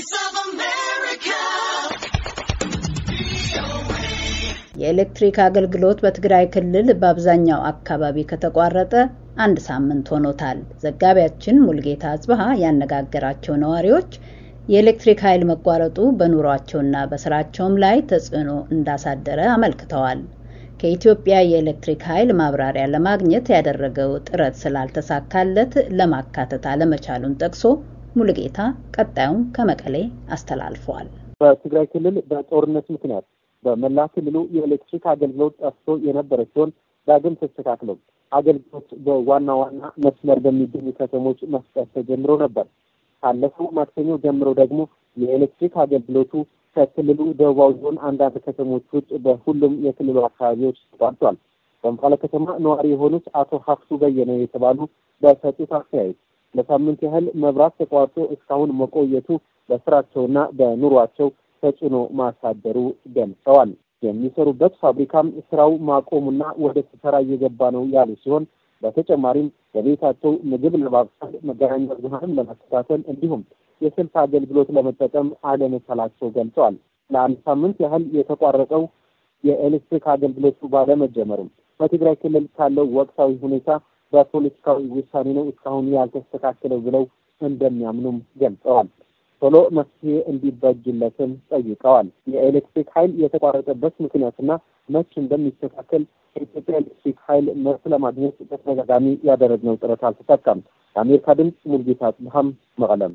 Voice of America. የኤሌክትሪክ አገልግሎት በትግራይ ክልል በአብዛኛው አካባቢ ከተቋረጠ አንድ ሳምንት ሆኖታል። ዘጋቢያችን ሙልጌታ አጽበሃ ያነጋገራቸው ነዋሪዎች የኤሌክትሪክ ኃይል መቋረጡ በኑሯቸውና በስራቸውም ላይ ተጽዕኖ እንዳሳደረ አመልክተዋል። ከኢትዮጵያ የኤሌክትሪክ ኃይል ማብራሪያ ለማግኘት ያደረገው ጥረት ስላልተሳካለት ለማካተት አለመቻሉን ጠቅሶ ሙልጌታ ቀጣዩን ከመቀሌ አስተላልፏል። በትግራይ ክልል በጦርነት ምክንያት በመላ ክልሉ የኤሌክትሪክ አገልግሎት ጠፍቶ የነበረ ሲሆን ዳግም ተስተካክለው አገልግሎት በዋና ዋና መስመር በሚገኙ ከተሞች መስጠት ተጀምሮ ነበር። ካለፈው ማክሰኞ ጀምሮ ደግሞ የኤሌክትሪክ አገልግሎቱ ከክልሉ ደቡባዊ ዞን አንዳንድ ከተሞች ውጭ በሁሉም የክልሉ አካባቢዎች ተቋርጧል። በመቀለ ከተማ ነዋሪ የሆኑት አቶ ሀፍቱ በየነ የተባሉ በሰጡት አስተያየት ለሳምንት ያህል መብራት ተቋርጦ እስካሁን መቆየቱ በስራቸውና በኑሯቸው ተጽዕኖ ማሳደሩ ገልጸዋል። የሚሰሩበት ፋብሪካም ስራው ማቆሙና ወደ ስሰራ እየገባ ነው ያሉ ሲሆን በተጨማሪም በቤታቸው ምግብ ለማብሰል፣ መገናኛ ብዙኃንም ለመከታተል እንዲሁም የስልክ አገልግሎት ለመጠቀም አለመቻላቸው ገልጸዋል። ለአንድ ሳምንት ያህል የተቋረጠው የኤሌክትሪክ አገልግሎቱ ባለመጀመሩም በትግራይ ክልል ካለው ወቅታዊ ሁኔታ በፖለቲካዊ ውሳኔ ነው እስካሁን ያልተስተካከለው ብለው እንደሚያምኑም ገልጸዋል። ቶሎ መፍትሄ እንዲበጅለትም ጠይቀዋል። የኤሌክትሪክ ኃይል የተቋረጠበት ምክንያትና መች እንደሚስተካከል ከኢትዮጵያ ኤሌክትሪክ ኃይል መልስ ለማግኘት በተደጋጋሚ ያደረግነው ጥረት አልተሳካም። የአሜሪካ ድምፅ ሙልጌታ አጽብሃም መቀለም